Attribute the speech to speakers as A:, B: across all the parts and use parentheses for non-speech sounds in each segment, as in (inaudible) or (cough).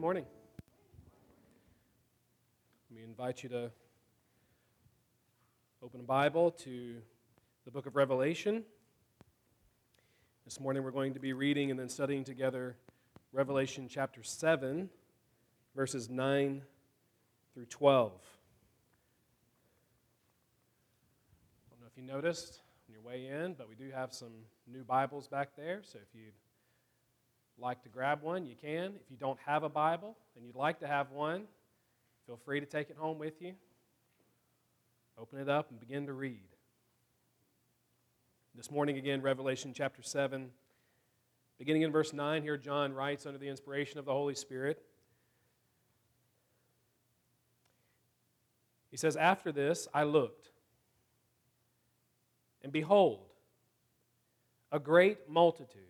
A: Good morning. Let me invite you to open a Bible to the book of Revelation. This morning we're going to be reading and then studying together Revelation chapter 7, verses 9 through 12. I don't know if you noticed on your way in, but we do have some new Bibles back there, so if you'd like to grab one, you can. If you don't have a Bible and you'd like to have one, feel free to take it home with you. Open it up and begin to read. This morning, again, Revelation chapter 7, beginning in verse 9, here John writes under the inspiration of the Holy Spirit. He says, After this I looked, and behold, a great multitude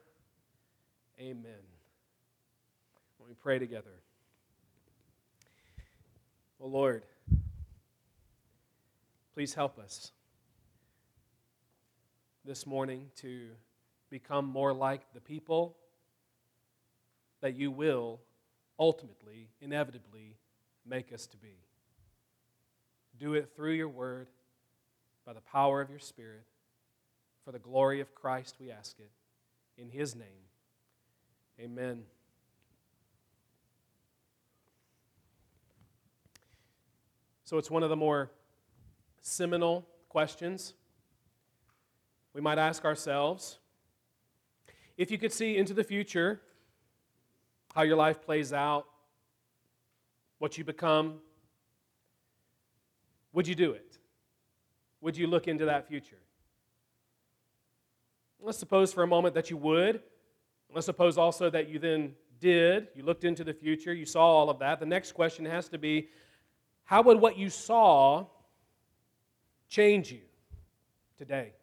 A: Amen. Let me pray together. Oh Lord, please help us this morning to become more like the people that you will ultimately, inevitably make us to be. Do it through your word, by the power of your Spirit. For the glory of Christ, we ask it. In his name. Amen. So it's one of the more seminal questions we might ask ourselves. If you could see into the future how your life plays out, what you become, would you do it? Would you look into that future? Let's suppose for a moment that you would. Let's suppose also that you then did, you looked into the future, you saw all of that. The next question has to be how would what you saw change you today?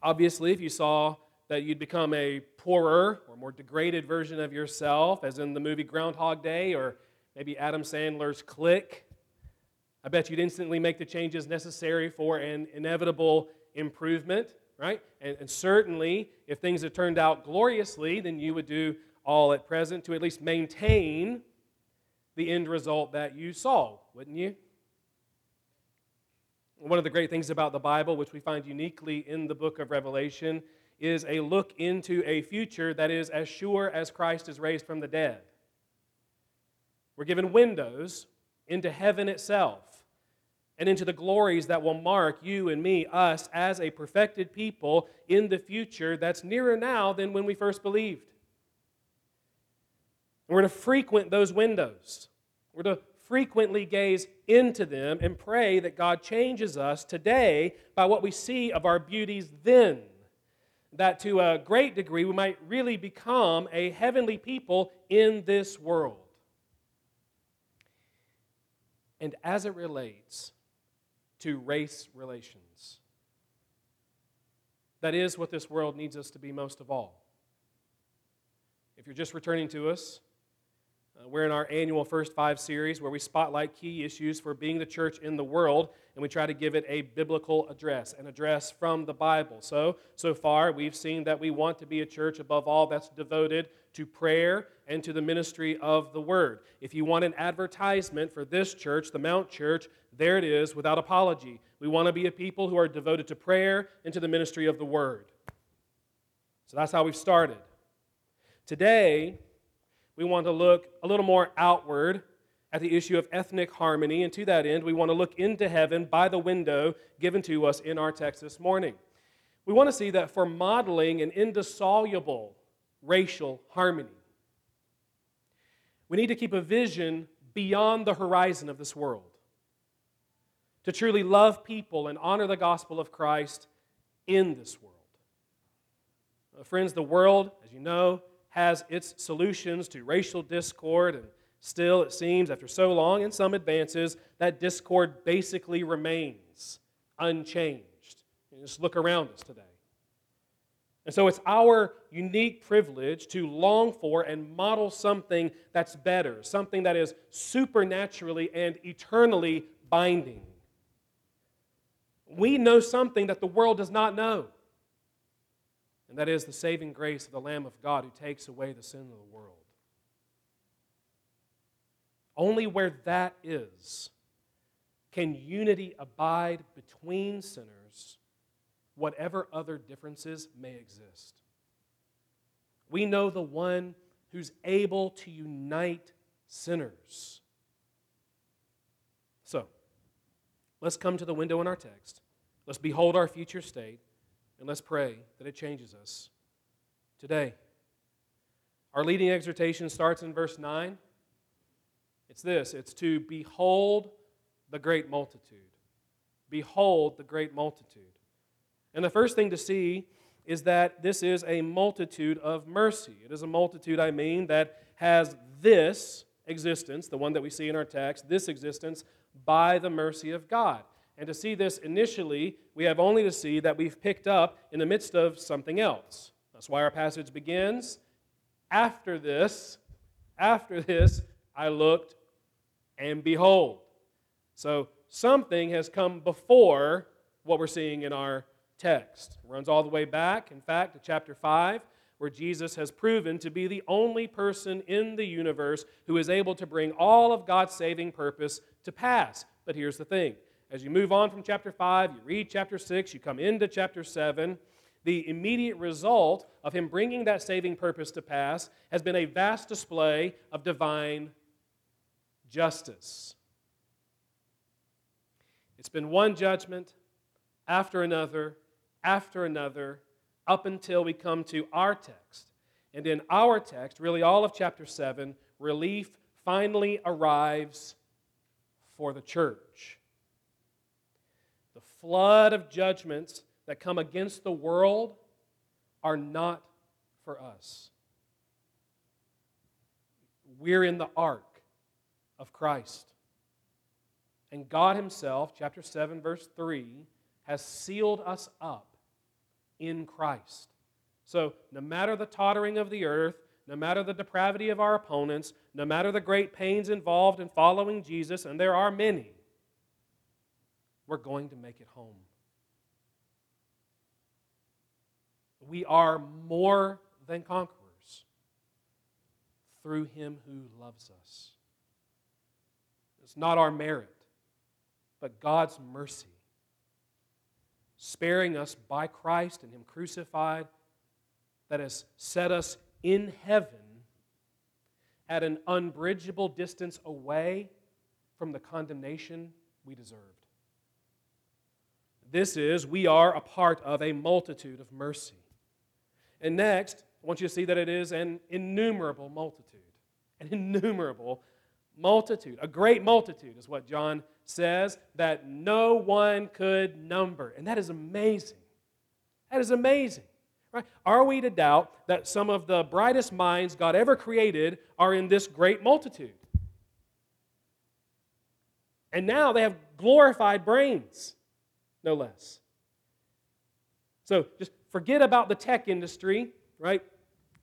A: Obviously, if you saw that you'd become a poorer or more degraded version of yourself, as in the movie Groundhog Day or maybe Adam Sandler's Click, I bet you'd instantly make the changes necessary for an inevitable improvement right? And, and, certainly, if things had turned out gloriously, then you would do all at present to at least maintain the end result that you saw, wouldn't you? One of the great things about the Bible, which we find uniquely in the book of Revelation, is a look into a future that is as sure as Christ is raised from the dead. We're given windows into heaven itself and into the glories that will mark you and me, us, as a perfected people in the future that's nearer now than when we first believed. And we're to frequent those windows. We're to frequently gaze into them and pray that God changes us today by what we see of our beauties then. That to a great degree we might really become a heavenly people in this world. And as it relates to race relations. That is what this world needs us to be most of all. If you're just returning to us, uh, we're in our annual First Five series where we spotlight key issues for being the church in the world, and we try to give it a biblical address, an address from the Bible. So, so far, we've seen that we want to be a church above all that's devoted to prayer and to the ministry of the Word. If you want an advertisement for this church, the Mount Church, there it is without apology. We want to be a people who are devoted to prayer and to the ministry of the Word. So that's how we've started. Today, we want to look a little more outward at the issue of ethnic harmony, and to that end, we want to look into heaven by the window given to us in our text this morning. We want to see that for modeling an indissoluble racial harmony, we need to keep a vision beyond the horizon of this world. To truly love people and honor the gospel of Christ in this world. Uh, friends, the world, as you know, has its solutions to racial discord, and still, it seems, after so long and some advances, that discord basically remains unchanged. You just look around us today. And so it's our unique privilege to long for and model something that's better, something that is supernaturally and eternally binding. We know something that the world does not know and that is the saving grace of the Lamb of God who takes away the sin of the world. Only where that is can unity abide between sinners, whatever other differences may exist. We know the one who's able to unite sinners. So, let's come to the window in our text. Let's behold our future state. And let's pray that it changes us today. Our leading exhortation starts in verse 9. It's this it's to behold the great multitude. Behold the great multitude. And the first thing to see is that this is a multitude of mercy. It is a multitude, I mean, that has this existence, the one that we see in our text, this existence by the mercy of God. And to see this initially, we have only to see that we've picked up in the midst of something else. That's why our passage begins. After this, after this, I looked and behold. So something has come before what we're seeing in our text. It runs all the way back, in fact, to chapter 5, where Jesus has proven to be the only person in the universe who is able to bring all of God's saving purpose to pass. But here's the thing as you move on from chapter 5, you read chapter 6, you come into chapter 7, the immediate result of him bringing that saving purpose to pass has been a vast display of divine justice. It's been one judgment after another, after another, up until we come to our text. And in our text, really all of chapter 7, relief finally arrives for the church the flood of judgments that come against the world are not for us. We're in the ark of Christ. And God Himself, chapter 7, verse 3, has sealed us up in Christ. So, no matter the tottering of the earth, no matter the depravity of our opponents, no matter the great pains involved in following Jesus, and there are many, we're going to make it home. We are more than conquerors through him who loves us. It's not our merit, but God's mercy, sparing us by Christ and him crucified, that has set us in heaven at an unbridgeable distance away from the condemnation we deserved. This is, we are a part of a multitude of mercy. And next, I want you to see that it is an innumerable multitude. An innumerable multitude. A great multitude is what John says that no one could number. And that is amazing. That is amazing. Right? Are we to doubt that some of the brightest minds God ever created are in this great multitude? And now they have glorified brains no less. So just forget about the tech industry, right?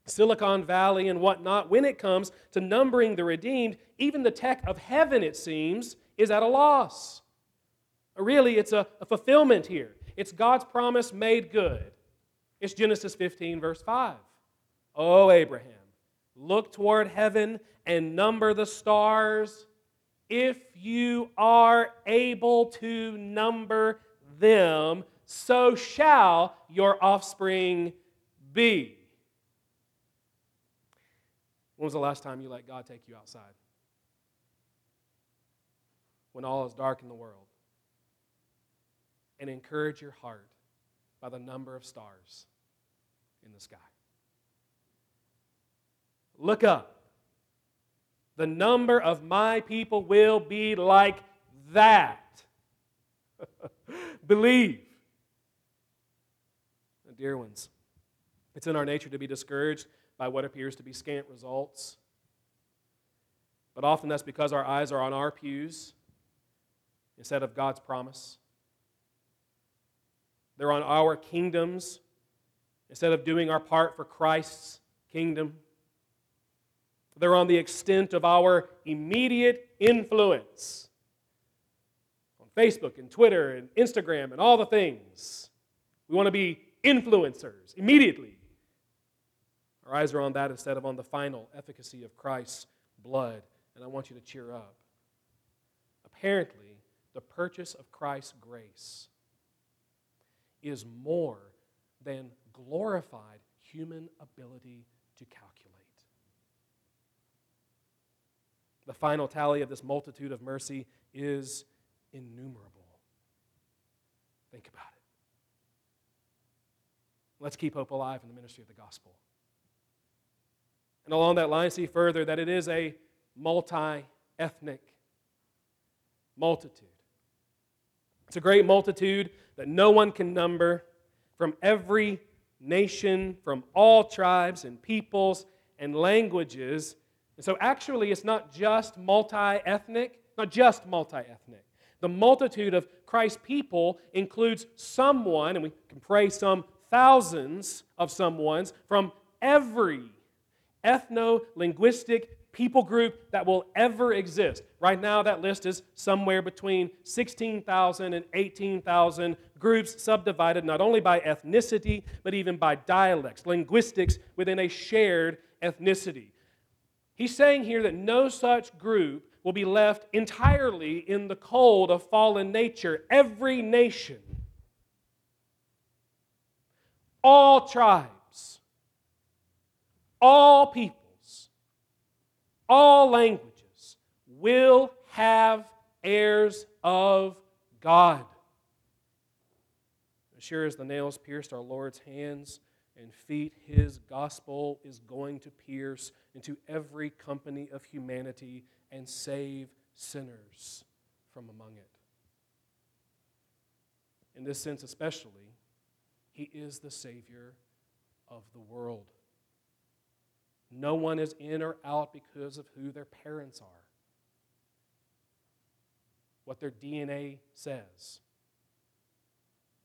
A: Silicon Valley and whatnot, when it comes to numbering the redeemed, even the tech of heaven, it seems, is at a loss. Uh, really, it's a, a fulfillment here. It's God's promise made good. It's Genesis 15, verse 5. Oh, Abraham, look toward heaven and number the stars. If you are able to number them, so shall your offspring be. When was the last time you let God take you outside? When all is dark in the world. And encourage your heart by the number of stars in the sky. Look up. The number of my people will be like that. (laughs) Believe. Dear ones, it's in our nature to be discouraged by what appears to be scant results. But often that's because our eyes are on our pews instead of God's promise. They're on our kingdoms instead of doing our part for Christ's kingdom. They're on the extent of our immediate influence on Facebook and Twitter and Instagram and all the things. We want to be influencers immediately. Our eyes are on that instead of on the final efficacy of Christ's blood. And I want you to cheer up. Apparently, the purchase of Christ's grace is more than glorified human ability to calculate. The final tally of this multitude of mercy is innumerable. Think about it. Let's keep hope alive in the ministry of the gospel. And along that line, see further that it is a multi ethnic multitude. It's a great multitude that no one can number from every nation, from all tribes and peoples and languages. And so, actually, it's not just multi ethnic, not just multi ethnic. The multitude of Christ's people includes someone, and we can pray some thousands of someones from every ethno linguistic people group that will ever exist. Right now, that list is somewhere between 16,000 and 18,000 groups subdivided not only by ethnicity, but even by dialects, linguistics within a shared ethnicity. He's saying here that no such group will be left entirely in the cold of fallen nature. Every nation, all tribes, all peoples, all languages will have heirs of God. As sure as the nails pierced our Lord's hands and feet, his gospel is going to pierce into every company of humanity and save sinners from among it. In this sense, especially, he is the Savior of the world. No one is in or out because of who their parents are, what their DNA says.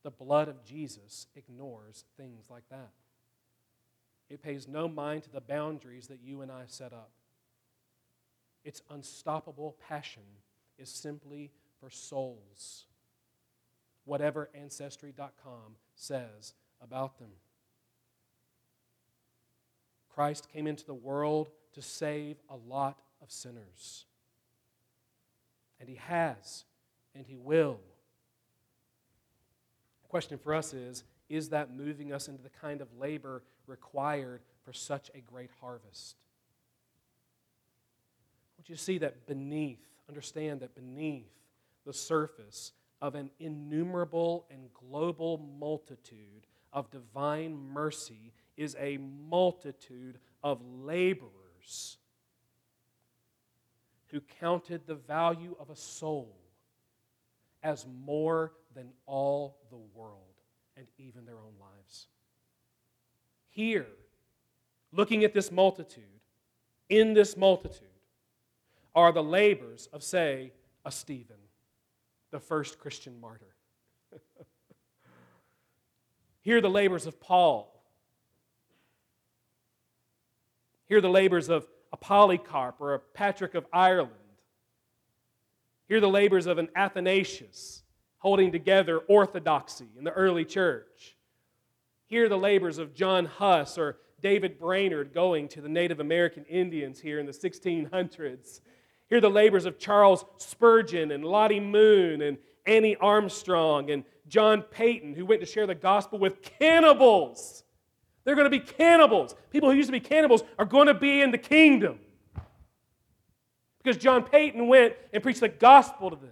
A: The blood of Jesus ignores things like that. It pays no mind to the boundaries that you and I set up. Its unstoppable passion is simply for souls, whatever Ancestry.com says about them. Christ came into the world to save a lot of sinners. And He has, and He will. The question for us is is that moving us into the kind of labor required for such a great harvest? Would you see that beneath, understand that beneath the surface of an innumerable and global multitude of divine mercy is a multitude of laborers who counted the value of a soul as more than all the world and even their own lives. Here, looking at this multitude, in this multitude, are the labors of, say, a Stephen, the first Christian martyr. (laughs) Here the labors of Paul, Hear the labors of a Polycarp or a Patrick of Ireland. Hear the labors of an Athanasius holding together orthodoxy in the early church. Hear the labors of John Huss or David Brainerd going to the Native American Indians here in the 1600s. Hear the labors of Charles Spurgeon and Lottie Moon and Annie Armstrong and John Paton, who went to share the gospel with cannibals. They're going to be cannibals. People who used to be cannibals are going to be in the kingdom. Because John Paton went and preached the gospel to them.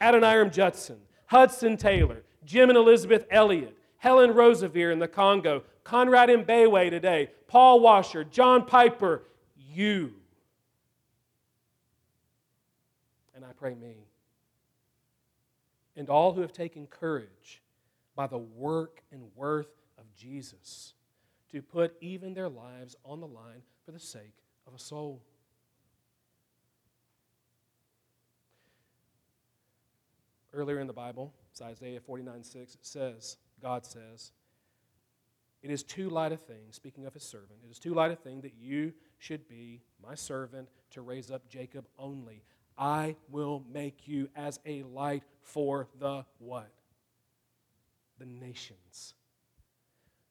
A: Adoniram Judson, Hudson Taylor, Jim and Elisabeth Elliot, Helen Roseveare in the Congo, Conrad Mbewe today, Paul Washer, John Piper, you. And I pray me. And all who have taken courage by the work and worth of Jesus to put even their lives on the line for the sake of a soul. Earlier in the Bible, Isaiah 49 6, it says, God says, It is too light a thing, speaking of his servant, it is too light a thing that you should be my servant to raise up Jacob only. I will make you as a light for the what? The nations.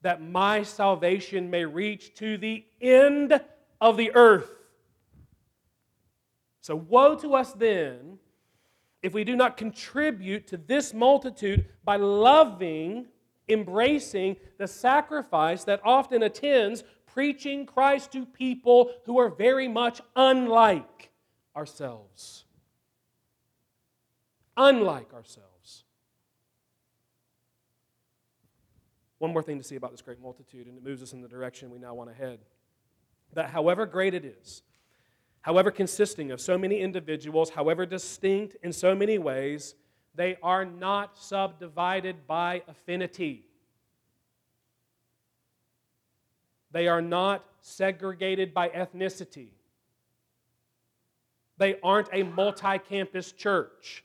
A: That my salvation may reach to the end of the earth. So, woe to us then if we do not contribute to this multitude by loving, embracing the sacrifice that often attends preaching Christ to people who are very much unlike ourselves. Unlike ourselves. One more thing to see about this great multitude, and it moves us in the direction we now want to head. That however great it is, however consisting of so many individuals, however distinct in so many ways, they are not subdivided by affinity. They are not segregated by ethnicity. They aren't a multi campus church.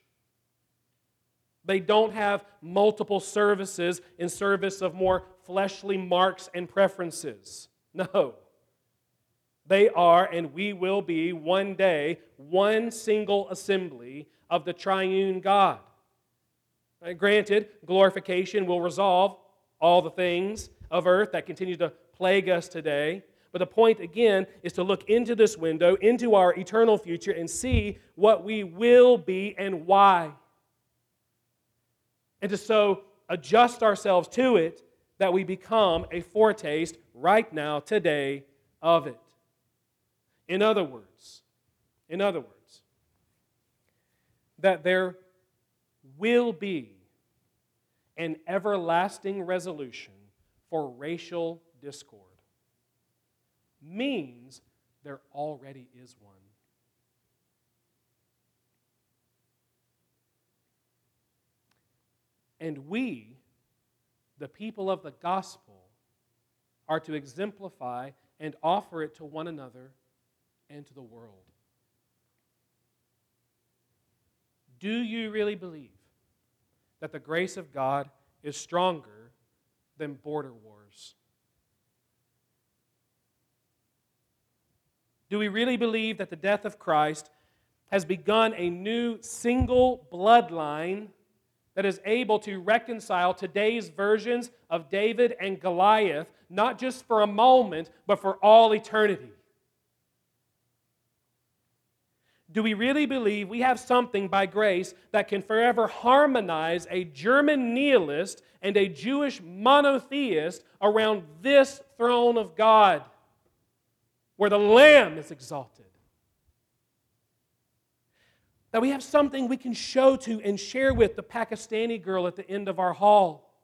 A: They don't have multiple services in service of more fleshly marks and preferences. No. They are, and we will be one day, one single assembly of the triune God. Uh, granted, glorification will resolve all the things of earth that continue to plague us today. But the point, again, is to look into this window, into our eternal future, and see what we will be and why. And to so adjust ourselves to it that we become a foretaste right now, today, of it. In other words, in other words, that there will be an everlasting resolution for racial discord means there already is one. And we, the people of the gospel, are to exemplify and offer it to one another and to the world. Do you really believe that the grace of God is stronger than border wars? Do we really believe that the death of Christ has begun a new single bloodline that is able to reconcile today's versions of David and Goliath, not just for a moment, but for all eternity? Do we really believe we have something by grace that can forever harmonize a German nihilist and a Jewish monotheist around this throne of God where the Lamb is exalted? That we have something we can show to and share with the Pakistani girl at the end of our hall.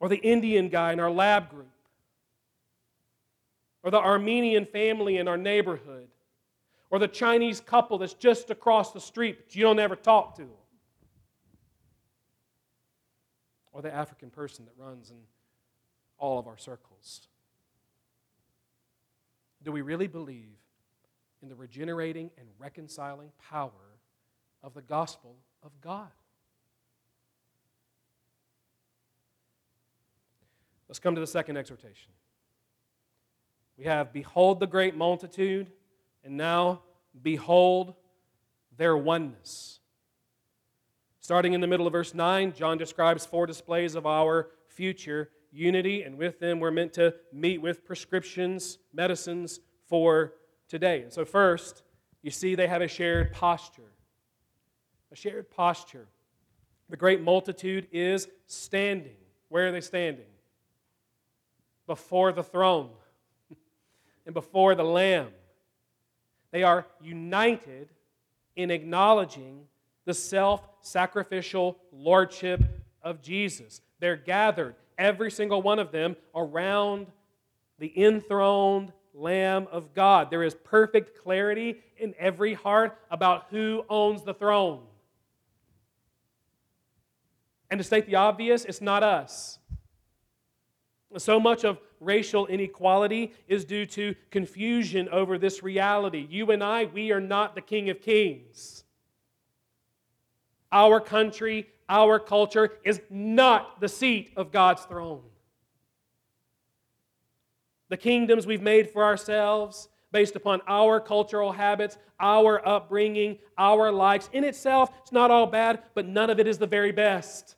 A: Or the Indian guy in our lab group or the Armenian family in our neighborhood, or the Chinese couple that's just across the street, but you don't ever talk to them, or the African person that runs in all of our circles. Do we really believe in the regenerating and reconciling power of the gospel of God? Let's come to the second exhortation. We have, Behold the great multitude, and now, Behold their oneness. Starting in the middle of verse 9, John describes four displays of our future unity, and with them we're meant to meet with prescriptions, medicines for today. And so, first, you see they have a shared posture. A shared posture. The great multitude is standing. Where are they standing? Before the throne (laughs) and before the Lamb. They are united in acknowledging the self sacrificial lordship of Jesus. They're gathered, every single one of them, around the enthroned Lamb of God. There is perfect clarity in every heart about who owns the throne. And to state the obvious, it's not us. So much of racial inequality is due to confusion over this reality. You and I, we are not the King of Kings. Our country, our culture is not the seat of God's throne. The kingdoms we've made for ourselves, based upon our cultural habits, our upbringing, our likes, in itself, it's not all bad, but none of it is the very best.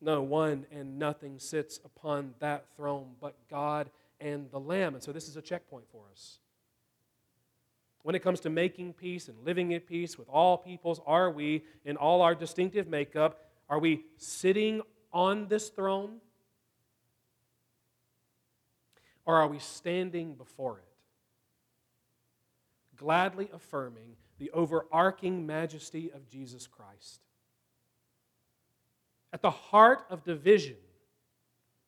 A: No one and nothing sits upon that throne but God and the Lamb. And so this is a checkpoint for us. When it comes to making peace and living at peace with all peoples, are we, in all our distinctive makeup, are we sitting on this throne? Or are we standing before it? Gladly affirming the overarching majesty of Jesus Christ. At the heart of division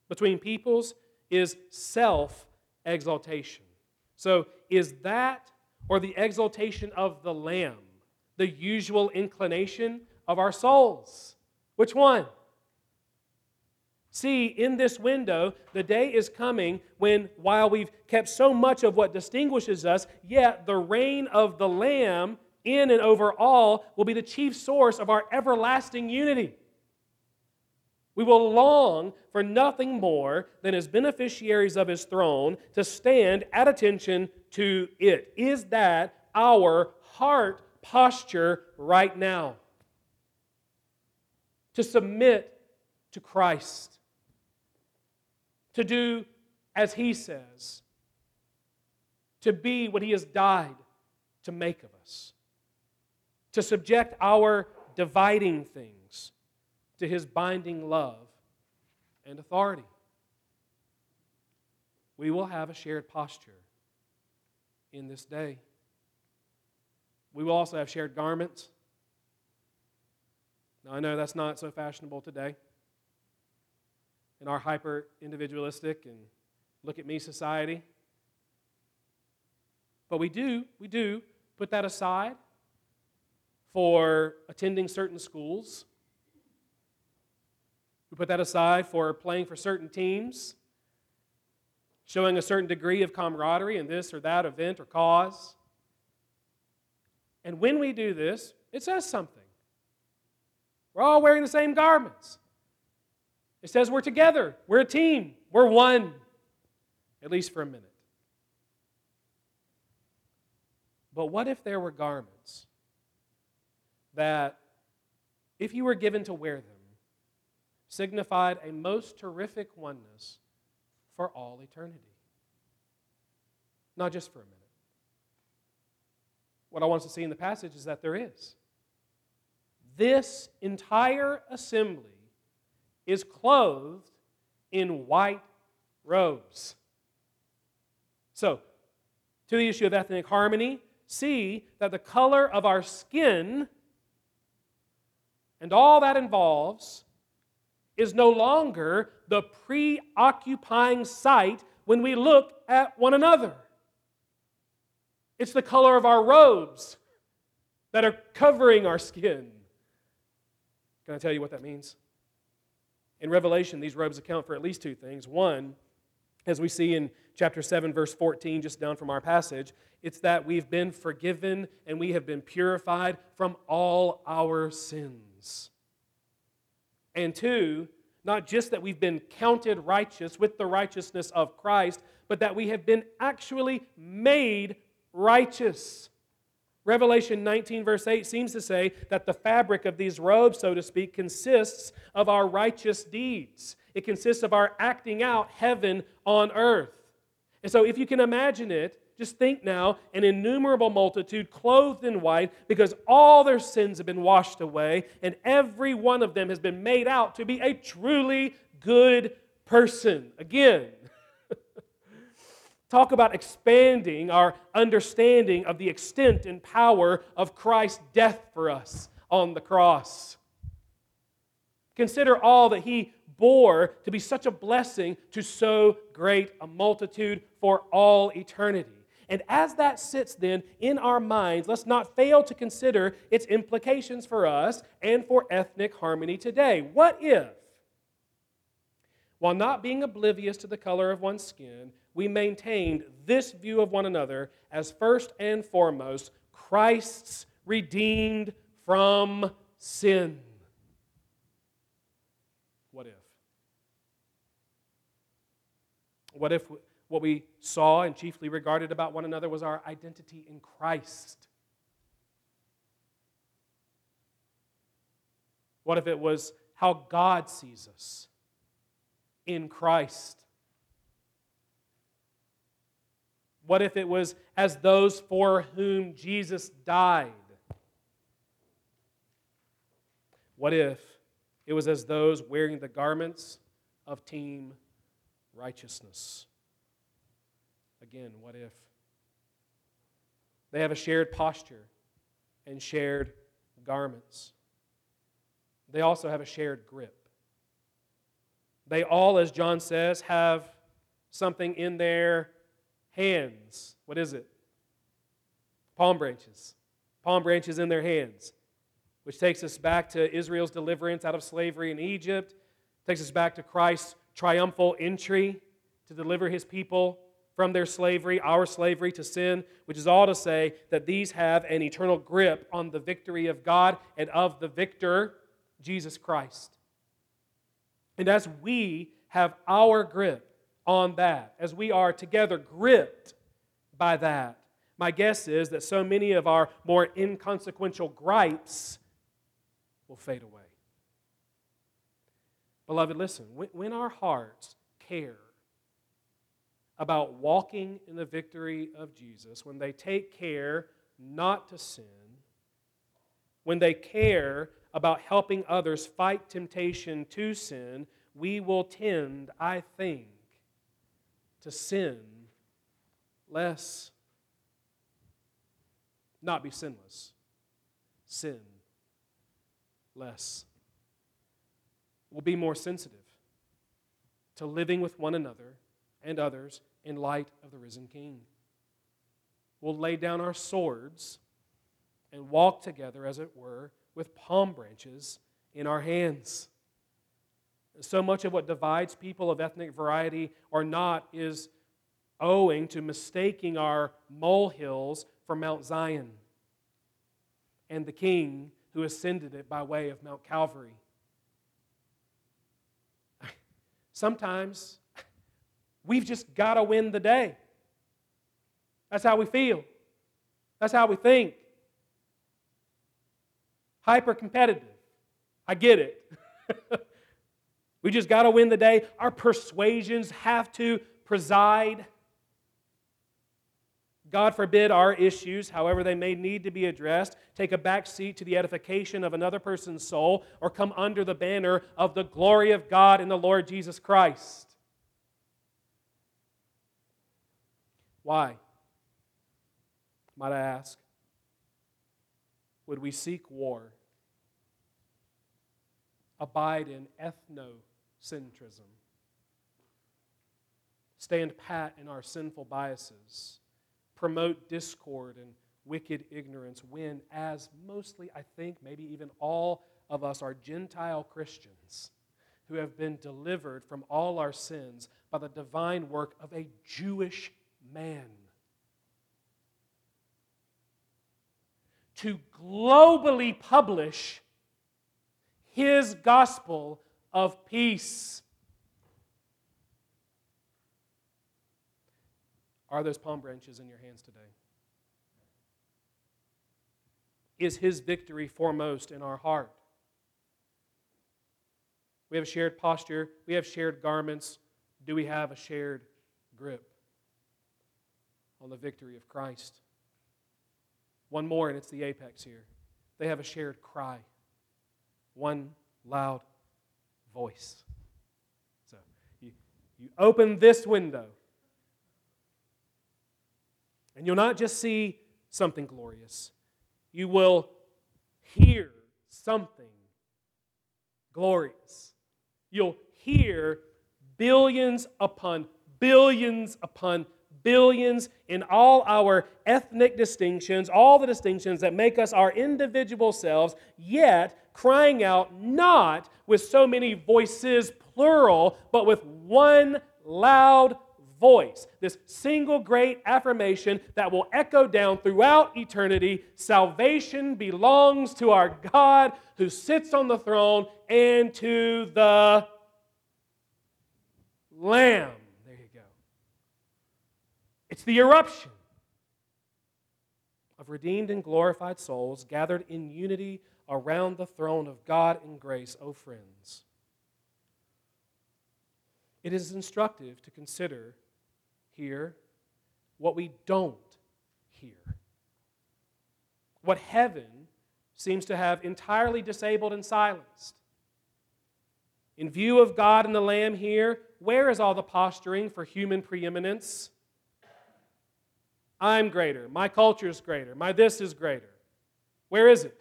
A: between peoples is self exaltation. So, is that or the exaltation of the Lamb the usual inclination of our souls? Which one? See, in this window, the day is coming when, while we've kept so much of what distinguishes us, yet the reign of the Lamb in and over all will be the chief source of our everlasting unity. We will long for nothing more than as beneficiaries of his throne to stand at attention to it. Is that our heart posture right now? To submit to Christ, to do as he says, to be what he has died to make of us, to subject our dividing things to his binding love and authority. We will have a shared posture in this day. We will also have shared garments. Now, I know that's not so fashionable today in our hyper individualistic and look at me society. But we do, we do put that aside for attending certain schools we put that aside for playing for certain teams, showing a certain degree of camaraderie in this or that event or cause. And when we do this, it says something. We're all wearing the same garments. It says we're together, we're a team, we're one, at least for a minute. But what if there were garments that, if you were given to wear them, signified a most terrific oneness for all eternity. Not just for a minute. What I want us to see in the passage is that there is. This entire assembly is clothed in white robes. So, to the issue of ethnic harmony, see that the color of our skin and all that involves is no longer the preoccupying sight when we look at one another. It's the color of our robes that are covering our skin. Can I tell you what that means? In Revelation, these robes account for at least two things. One, as we see in chapter 7, verse 14, just down from our passage, it's that we've been forgiven and we have been purified from all our sins. And two, Not just that we've been counted righteous with the righteousness of Christ, but that we have been actually made righteous. Revelation 19, verse 8, seems to say that the fabric of these robes, so to speak, consists of our righteous deeds. It consists of our acting out heaven on earth. And so, if you can imagine it, just think now an innumerable multitude clothed in white because all their sins have been washed away, and every one of them has been made out to be a truly good person. Again, (laughs) talk about expanding our understanding of the extent and power of Christ's death for us on the cross. Consider all that he bore to be such a blessing to so great a multitude for all eternity. And as that sits then in our minds, let's not fail to consider its implications for us and for ethnic harmony today. What if, while not being oblivious to the color of one's skin, we maintained this view of one another as first and foremost Christ's redeemed from sin? What if? What if what we saw and chiefly regarded about one another was our identity in Christ? What if it was how God sees us in Christ? What if it was as those for whom Jesus died? What if it was as those wearing the garments of team righteousness? Again, what if? They have a shared posture and shared garments. They also have a shared grip. They all, as John says, have something in their hands. What is it? Palm branches. Palm branches in their hands, which takes us back to Israel's deliverance out of slavery in Egypt, takes us back to Christ's triumphal entry to deliver his people from their slavery, our slavery to sin, which is all to say that these have an eternal grip on the victory of God and of the victor, Jesus Christ. And as we have our grip on that, as we are together gripped by that, my guess is that so many of our more inconsequential gripes will fade away. Beloved, listen, when our hearts care about walking in the victory of Jesus, when they take care not to sin, when they care about helping others fight temptation to sin, we will tend, I think, to sin less. Not be sinless, sin less. We'll be more sensitive to living with one another and others in light of the risen King. We'll lay down our swords and walk together, as it were, with palm branches in our hands. So much of what divides people of ethnic variety or not is owing to mistaking our molehills for Mount Zion and the King who ascended it by way of Mount Calvary. (laughs) Sometimes We've just got to win the day. That's how we feel. That's how we think. Hyper competitive. I get it. (laughs) we just got to win the day. Our persuasions have to preside. God forbid our issues, however they may need to be addressed, take a back seat to the edification of another person's soul or come under the banner of the glory of God in the Lord Jesus Christ. Why? Might I ask? Would we seek war? Abide in ethnocentrism? Stand pat in our sinful biases? Promote discord and wicked ignorance when, as mostly, I think, maybe even all of us are Gentile Christians who have been delivered from all our sins by the divine work of a Jewish man. To globally publish his gospel of peace. Are those palm branches in your hands today? Is his victory foremost in our heart? We have a shared posture. We have shared garments. Do we have a shared grip on the victory of Christ? One more, and it's the apex here. They have a shared cry, one loud voice. So you, you open this window, and you'll not just see something glorious, you will hear something glorious. You'll hear billions upon billions upon billions in all our ethnic distinctions, all the distinctions that make us our individual selves, yet crying out not with so many voices, plural, but with one loud voice. This single great affirmation that will echo down throughout eternity salvation belongs to our God who sits on the throne and to the Lamb. It's the eruption of redeemed and glorified souls gathered in unity around the throne of God in grace, O oh friends. It is instructive to consider here what we don't hear. What heaven seems to have entirely disabled and silenced. In view of God and the Lamb here, where is all the posturing for human preeminence? I'm greater. My culture is greater. My this is greater. Where is it?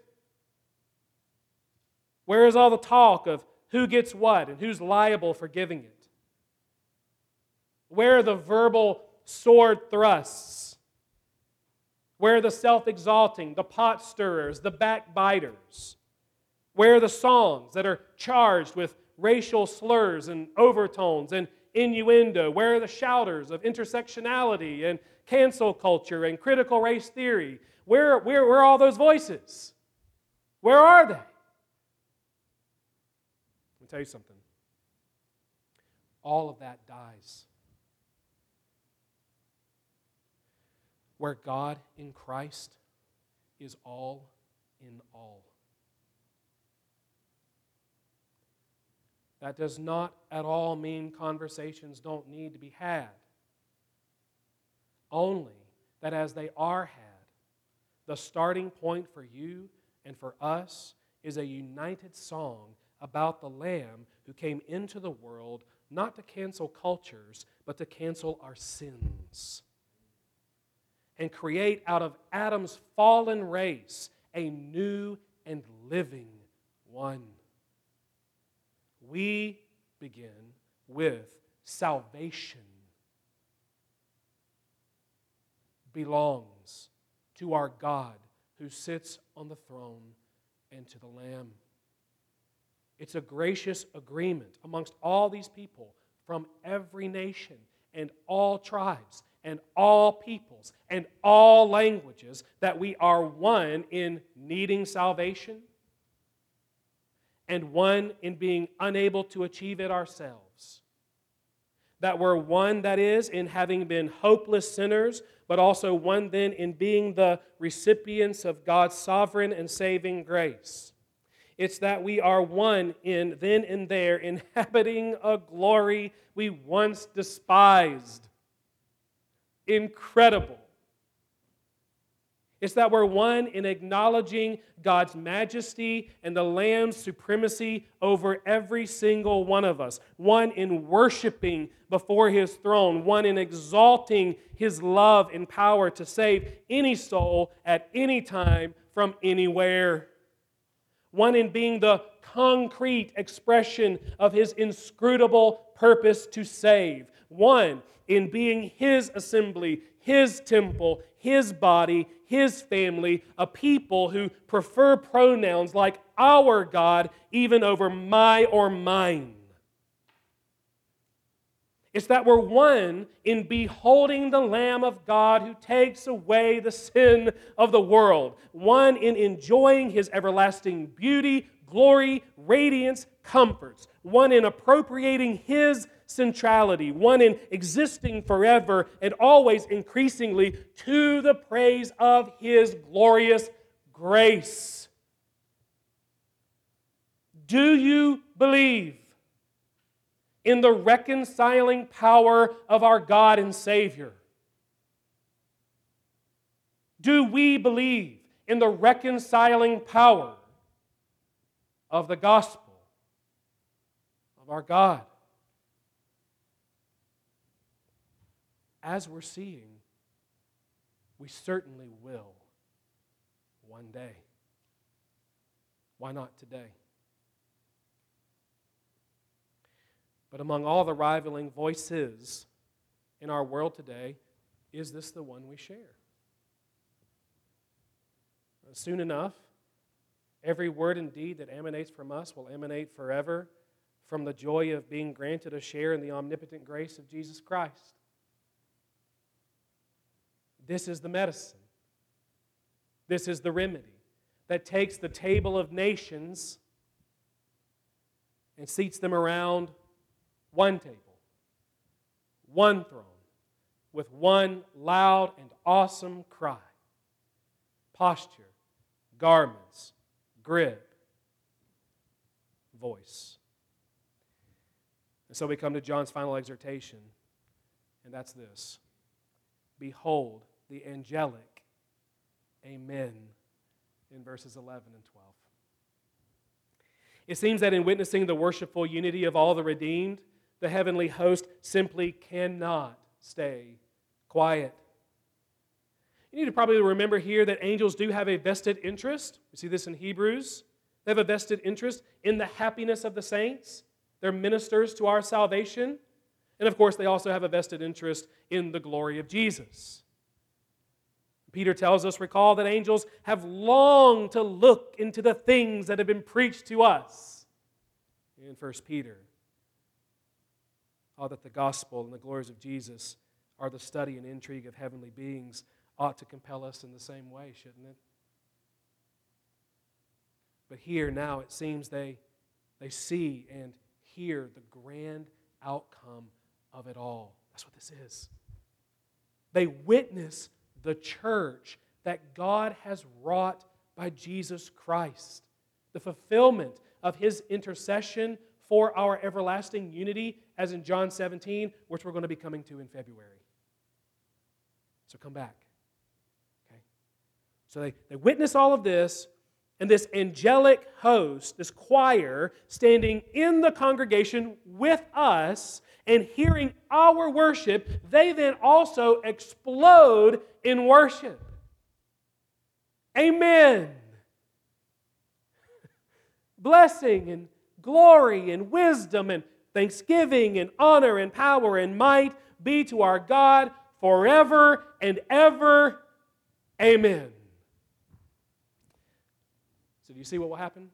A: Where is all the talk of who gets what and who's liable for giving it? Where are the verbal sword thrusts? Where are the self exalting, the pot stirrers, the backbiters? Where are the songs that are charged with racial slurs and overtones and innuendo? Where are the shouters of intersectionality and cancel culture and critical race theory? Where, where, where are all those voices? Where are they? Let me tell you something. All of that dies. Where God in Christ is all in all. That does not at all mean conversations don't need to be had only that as they are had, the starting point for you and for us is a united song about the Lamb who came into the world not to cancel cultures, but to cancel our sins and create out of Adam's fallen race a new and living one. We begin with salvation belongs to our God who sits on the throne and to the Lamb. It's a gracious agreement amongst all these people from every nation and all tribes and all peoples and all languages that we are one in needing salvation and one in being unable to achieve it ourselves. That we're one, that is, in having been hopeless sinners but also one then in being the recipients of God's sovereign and saving grace. It's that we are one in then and there, inhabiting a glory we once despised. Incredible. It's that we're one in acknowledging God's majesty and the Lamb's supremacy over every single one of us, one in worshiping before His throne, one in exalting His love and power to save any soul at any time from anywhere, one in being the concrete expression of His inscrutable purpose to save, one in being His assembly, His temple, His body, his family, a people who prefer pronouns like our God even over my or mine. It's that we're one in beholding the Lamb of God who takes away the sin of the world, one in enjoying his everlasting beauty, glory, radiance, comforts, one in appropriating His centrality, one in existing forever and always increasingly to the praise of His glorious grace. Do you believe in the reconciling power of our God and Savior? Do we believe in the reconciling power of the gospel of our God? As we're seeing, we certainly will one day. Why not today? But among all the rivaling voices in our world today, is this the one we share? Soon enough, every word and deed that emanates from us will emanate forever from the joy of being granted a share in the omnipotent grace of Jesus Christ. This is the medicine. This is the remedy that takes the table of nations and seats them around one table, one throne, with one loud and awesome cry, posture, garments, grip, voice. And so we come to John's final exhortation, and that's this Behold the angelic Amen in verses 11 and 12. It seems that in witnessing the worshipful unity of all the redeemed, the heavenly host simply cannot stay quiet. You need to probably remember here that angels do have a vested interest. We see this in Hebrews. They have a vested interest in the happiness of the saints. They're ministers to our salvation. And of course, they also have a vested interest in the glory of Jesus. Peter tells us, recall that angels have longed to look into the things that have been preached to us in 1 Peter how that the gospel and the glories of Jesus are the study and intrigue of heavenly beings ought to compel us in the same way, shouldn't it? But here now it seems they, they see and hear the grand outcome of it all. That's what this is. They witness the church that God has wrought by Jesus Christ, the fulfillment of his intercession for our everlasting unity, as in John 17, which we're going to be coming to in February. So come back. Okay? So they, they witness all of this, and this angelic host, this choir, standing in the congregation with us and hearing our worship, they then also explode in worship. Amen. (laughs) Blessing and glory and wisdom and thanksgiving and honor and power and might be to our God forever and ever. Amen. So, do you see what will happen?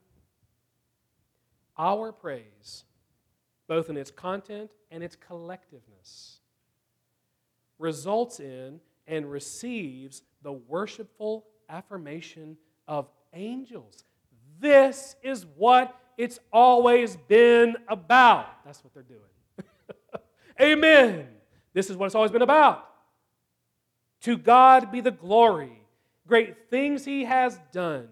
A: Our praise, both in its content and its collectiveness, results in and receives the worshipful affirmation of angels. This is what it's always been about. That's what they're doing. (laughs) Amen. This is what it's always been about. To God be the glory, great things He has done.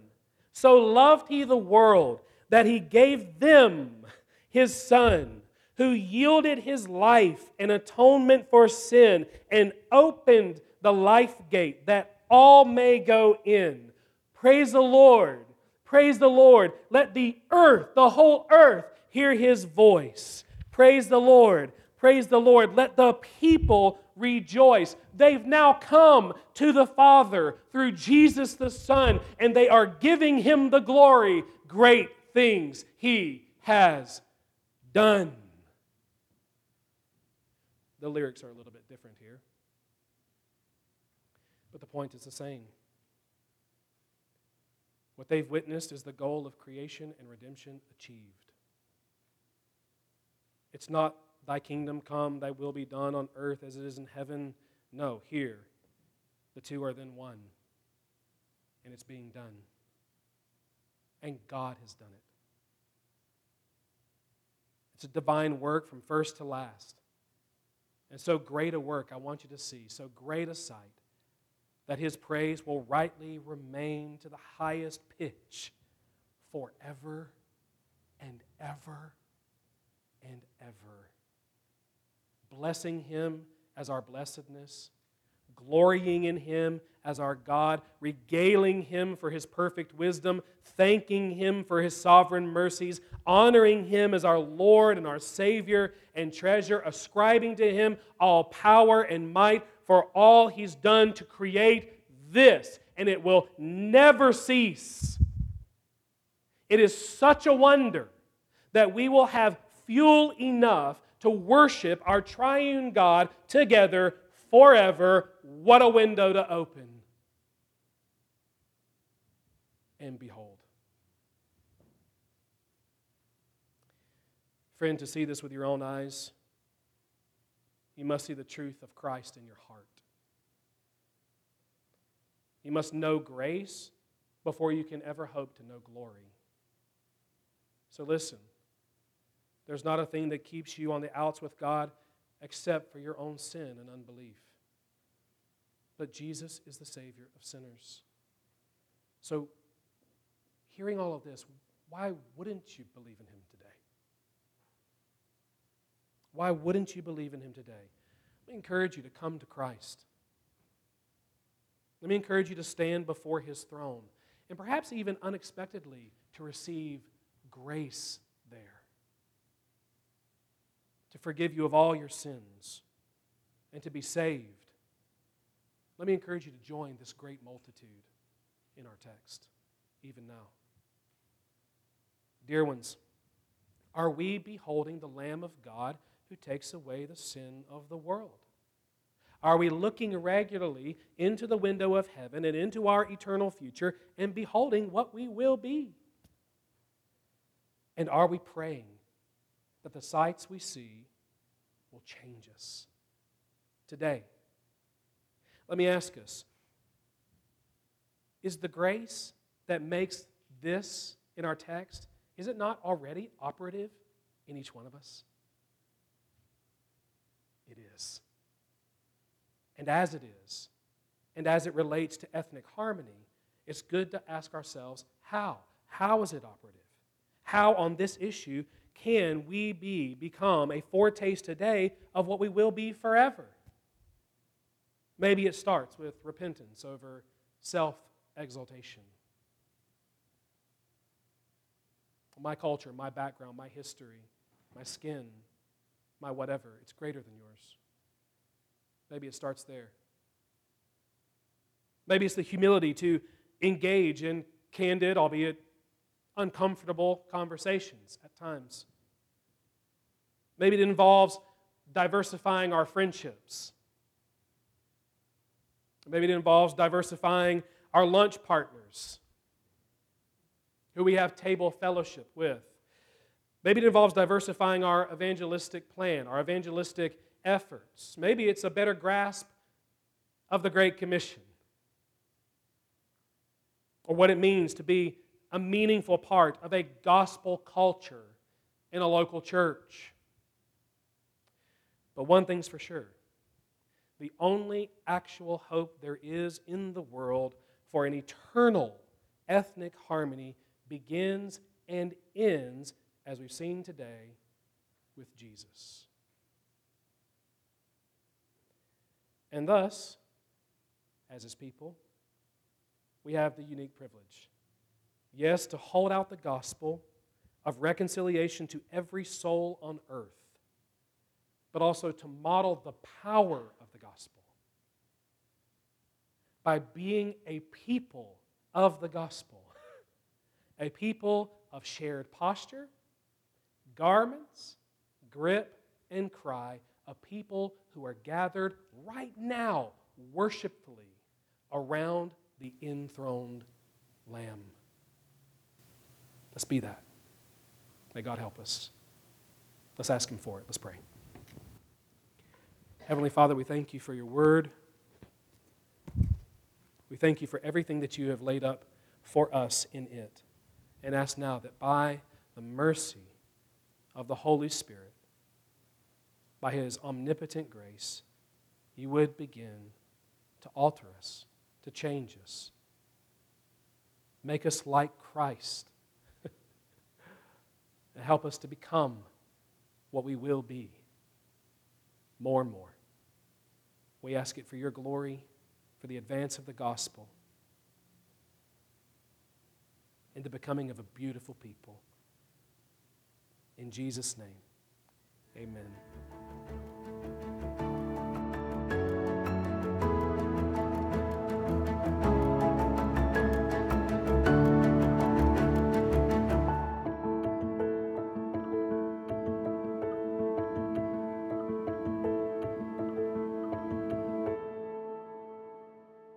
A: So loved He the world that He gave them His Son, who yielded His life in atonement for sin and opened the life gate that all may go in. Praise the Lord. Praise the Lord. Let the earth, the whole earth, hear his voice. Praise the Lord. Praise the Lord. Let the people rejoice. They've now come to the Father through Jesus the Son, and they are giving him the glory. Great things he has done. The lyrics are a little bit different here, but the point is the same. What they've witnessed is the goal of creation and redemption achieved. It's not thy kingdom come, thy will be done on earth as it is in heaven. No, here, the two are then one, and it's being done. And God has done it. It's a divine work from first to last. And so great a work I want you to see, so great a sight, that his praise will rightly remain to the highest pitch forever and ever and ever. Blessing him as our blessedness, glorying in him as our God, regaling him for his perfect wisdom, thanking him for his sovereign mercies, honoring him as our Lord and our Savior and treasure, ascribing to him all power and might for all he's done to create this, and it will never cease. It is such a wonder that we will have fuel enough to worship our triune God together forever. What a window to open! And behold. Friend, to see this with your own eyes, you must see the truth of Christ in your heart. You must know grace before you can ever hope to know glory. So listen. There's not a thing that keeps you on the outs with God except for your own sin and unbelief. But Jesus is the Savior of sinners. So, hearing all of this, why wouldn't you believe in Him today? Why wouldn't you believe in Him today? Let me encourage you to come to Christ. Let me encourage you to stand before His throne and perhaps even unexpectedly to receive grace to forgive you of all your sins and to be saved. Let me encourage you to join this great multitude in our text, even now. Dear ones, are we beholding the Lamb of God who takes away the sin of the world? Are we looking regularly into the window of heaven and into our eternal future and beholding what we will be? And are we praying that the sights we see will change us today? Let me ask us Is the grace that makes this in our text, is it not already operative in each one of us? It is. And as it is, and as it relates to ethnic harmony, it's good to ask ourselves how? How is it operative? how on this issue can we be become a foretaste today of what we will be forever? Maybe it starts with repentance over self exaltation. My culture, my background, my history, my skin, my whatever, it's greater than yours. Maybe it starts there. Maybe it's the humility to engage in candid, albeit uncomfortable conversations at times. Maybe it involves diversifying our friendships. Maybe it involves diversifying our lunch partners who we have table fellowship with. Maybe it involves diversifying our evangelistic plan, our evangelistic efforts. Maybe it's a better grasp of the Great Commission or what it means to be a meaningful part of a gospel culture in a local church. But one thing's for sure the only actual hope there is in the world for an eternal ethnic harmony begins and ends, as we've seen today, with Jesus. And thus, as his people, we have the unique privilege Yes, to hold out the gospel of reconciliation to every soul on earth, but also to model the power of the gospel by being a people of the gospel, a people of shared posture, garments, grip, and cry, a people who are gathered right now worshipfully around the enthroned Lamb. Let's be that. May God help us. Let's ask Him for it. Let's pray. Heavenly Father, we thank you for your word. We thank you for everything that you have laid up for us in it. And ask now that by the mercy of the Holy Spirit, by His omnipotent grace, you would begin to alter us, to change us, make us like Christ, and help us to become what we will be more and more. We ask it for your glory, for the advance of the gospel, and the becoming of a beautiful people. In Jesus' name, amen.